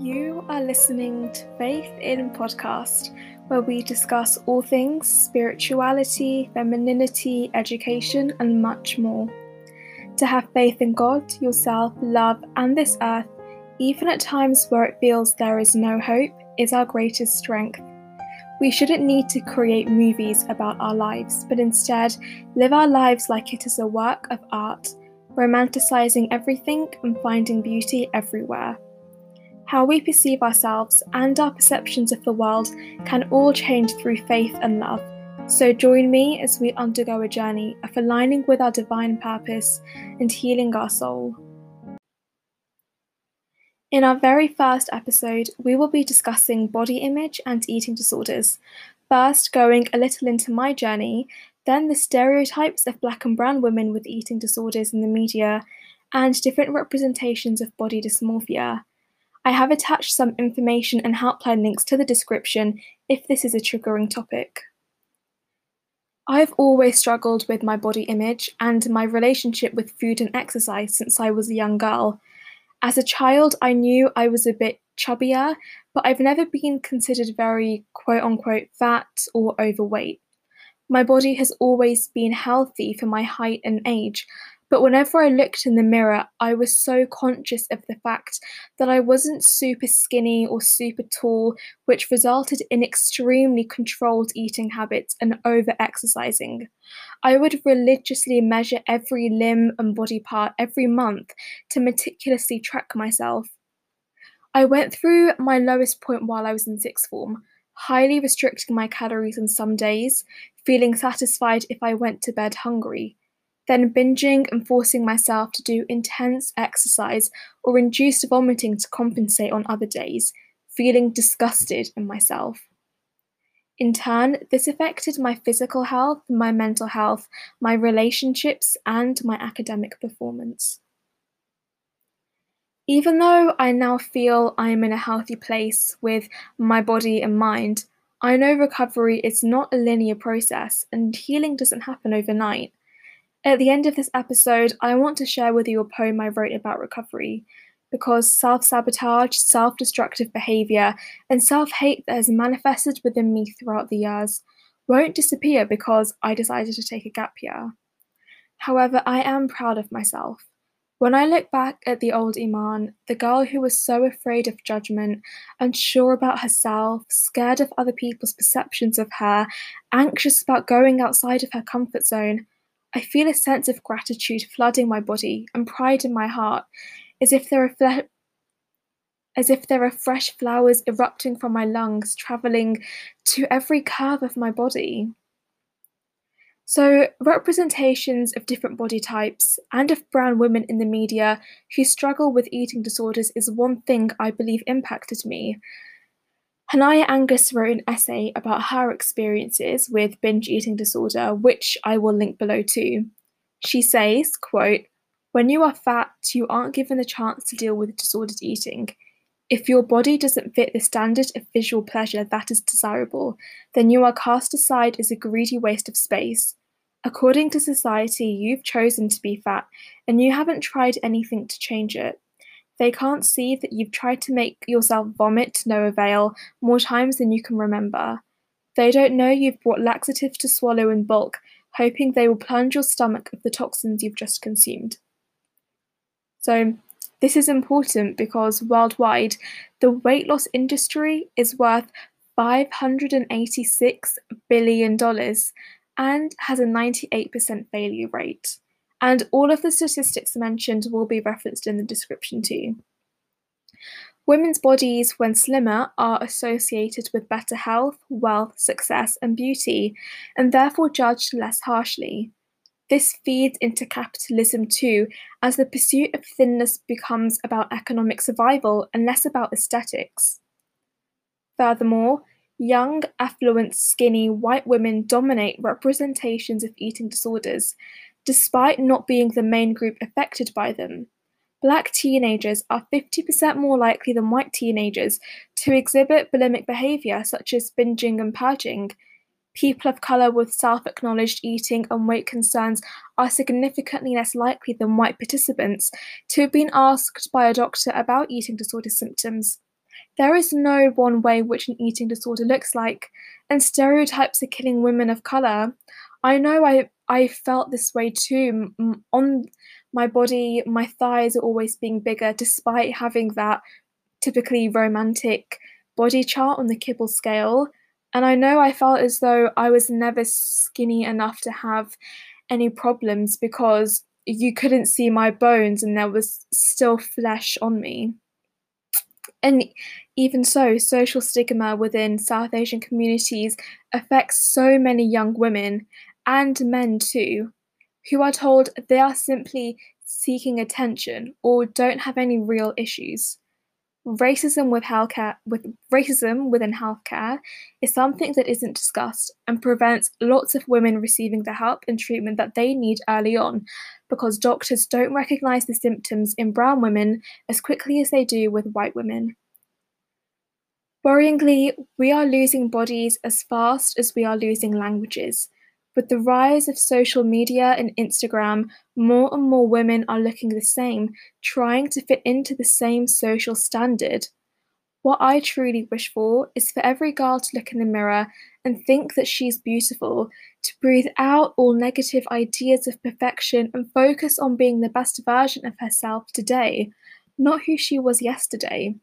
You are listening to Faith in Podcast, where we discuss all things spirituality, femininity, education, and much more. To have faith in God, yourself, love, and this earth, even at times where it feels there is no hope, is our greatest strength. We shouldn't need to create movies about our lives, but instead live our lives like it is a work of art, romanticizing everything and finding beauty everywhere. How we perceive ourselves and our perceptions of the world can all change through faith and love. So join me as we undergo a journey of aligning with our divine purpose and healing our soul. In our very first episode, we will be discussing body image and eating disorders. First, going a little into my journey, then the stereotypes of black and brown women with eating disorders in the media, and different representations of body dysmorphia. I have attached some information and helpline links to the description if this is a triggering topic. I've always struggled with my body image and my relationship with food and exercise since I was a young girl. As a child, I knew I was a bit chubbier, but I've never been considered very quote unquote fat or overweight. My body has always been healthy for my height and age, but whenever I looked in the mirror, I was so conscious of the fact that I wasn't super skinny or super tall, which resulted in extremely controlled eating habits and over exercising. I would religiously measure every limb and body part every month to meticulously track myself. I went through my lowest point while I was in sixth form, highly restricting my calories on some days, feeling satisfied if I went to bed hungry then binging and forcing myself to do intense exercise or induced vomiting to compensate on other days, feeling disgusted in myself. In turn, this affected my physical health, my mental health, my relationships, and my academic performance. Even though I now feel I am in a healthy place with my body and mind, I know recovery is not a linear process and healing doesn't happen overnight. At the end of this episode, I want to share with you a poem I wrote about recovery, because self sabotage, self destructive behaviour, and self hate that has manifested within me throughout the years won't disappear because I decided to take a gap year. However, I am proud of myself. When I look back at the old Iman, the girl who was so afraid of judgment, unsure about herself, scared of other people's perceptions of her, anxious about going outside of her comfort zone, I feel a sense of gratitude flooding my body and pride in my heart, as if there are fle- as if there are fresh flowers erupting from my lungs, travelling to every curve of my body. So, representations of different body types and of brown women in the media who struggle with eating disorders is one thing I believe impacted me, Hanaya Angus wrote an essay about her experiences with binge eating disorder, which I will link below too. She says, quote, when you are fat, you aren't given the chance to deal with disordered eating. If your body doesn't fit the standard of visual pleasure that is desirable, then you are cast aside as a greedy waste of space. According to society, you've chosen to be fat, and you haven't tried anything to change it. They can't see that you've tried to make yourself vomit to no avail more times than you can remember. They don't know you've brought laxatives to swallow in bulk, hoping they will plunge your stomach of the toxins you've just consumed. So, this is important because worldwide, the weight loss industry is worth $586 billion and has a 98% failure rate and all of the statistics mentioned will be referenced in the description too. Women's bodies, when slimmer, are associated with better health, wealth, success, and beauty, and therefore judged less harshly. This feeds into capitalism too, as the pursuit of thinness becomes about economic survival and less about aesthetics. Furthermore, young, affluent, skinny white women dominate representations of eating disorders, despite not being the main group affected by them. Black teenagers are 50% more likely than white teenagers to exhibit bulimic behavior such as binging and purging. People of color with self acknowledged eating and weight concerns are significantly less likely than white participants to have been asked by a doctor about eating disorder symptoms. There is no one way which an eating disorder looks like, and stereotypes are killing women of colour. I know I I felt this way too. On my body, my thighs are always being bigger, despite having that typically romantic body chart on the Kibbe scale. And I know I felt as though I was never skinny enough to have any problems because you couldn't see my bones and there was still flesh on me. And even so, social stigma within South Asian communities affects so many young women and men too, who are told they are simply seeking attention or don't have any real issues. Racism with healthcare with racism within healthcare is something that isn't discussed and prevents lots of women receiving the help and treatment that they need early on because doctors don't recognize the symptoms in brown women as quickly as they do with white women. Worryingly, we are losing bodies as fast as we are losing languages. With the rise of social media and Instagram, more and more women are looking the same, trying to fit into the same social standard. What I truly wish for is for every girl to look in the mirror and think that she's beautiful, to breathe out all negative ideas of perfection and focus on being the best version of herself today, not who she was yesterday.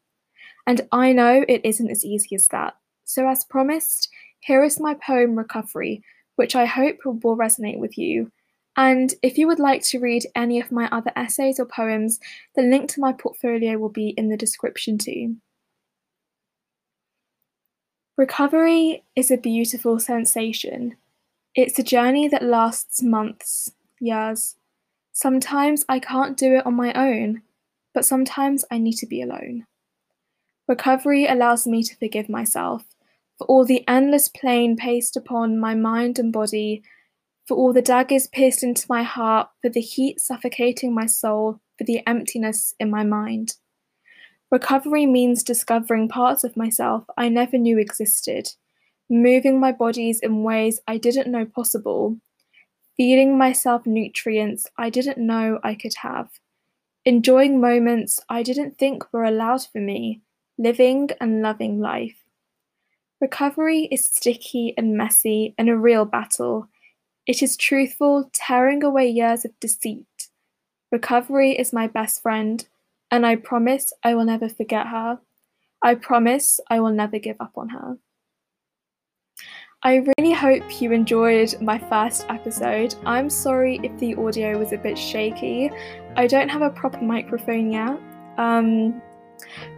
And I know it isn't as easy as that. So, as promised, here is my poem Recovery which I hope will resonate with you. And if you would like to read any of my other essays or poems, the link to my portfolio will be in the description too. Recovery is a beautiful sensation. It's a journey that lasts months, years. Sometimes I can't do it on my own, but sometimes I need to be alone. Recovery allows me to forgive myself for all the endless pain paced upon my mind and body, for all the daggers pierced into my heart, for the heat suffocating my soul, for the emptiness in my mind. Recovery means discovering parts of myself I never knew existed, moving my bodies in ways I didn't know possible, feeding myself nutrients I didn't know I could have, enjoying moments I didn't think were allowed for me, living and loving life. Recovery is sticky and messy and a real battle. It is truthful, tearing away years of deceit. Recovery is my best friend, and I promise I will never forget her. I promise I will never give up on her. I really hope you enjoyed my first episode. I'm sorry if the audio was a bit shaky. I don't have a proper microphone yet. Um,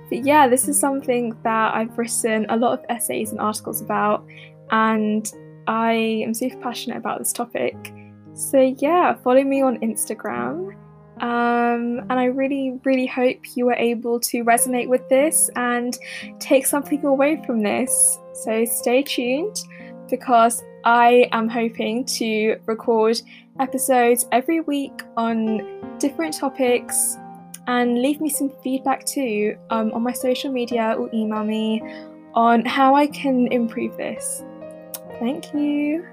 but yeah, this is something that I've written a lot of essays and articles about, and I am super passionate about this topic. So yeah, follow me on Instagram. Um, and I really, really hope you were able to resonate with this and take something away from this. So stay tuned because I am hoping to record episodes every week on different topics and leave me some feedback too um, on my social media or email me on how I can improve this. Thank you.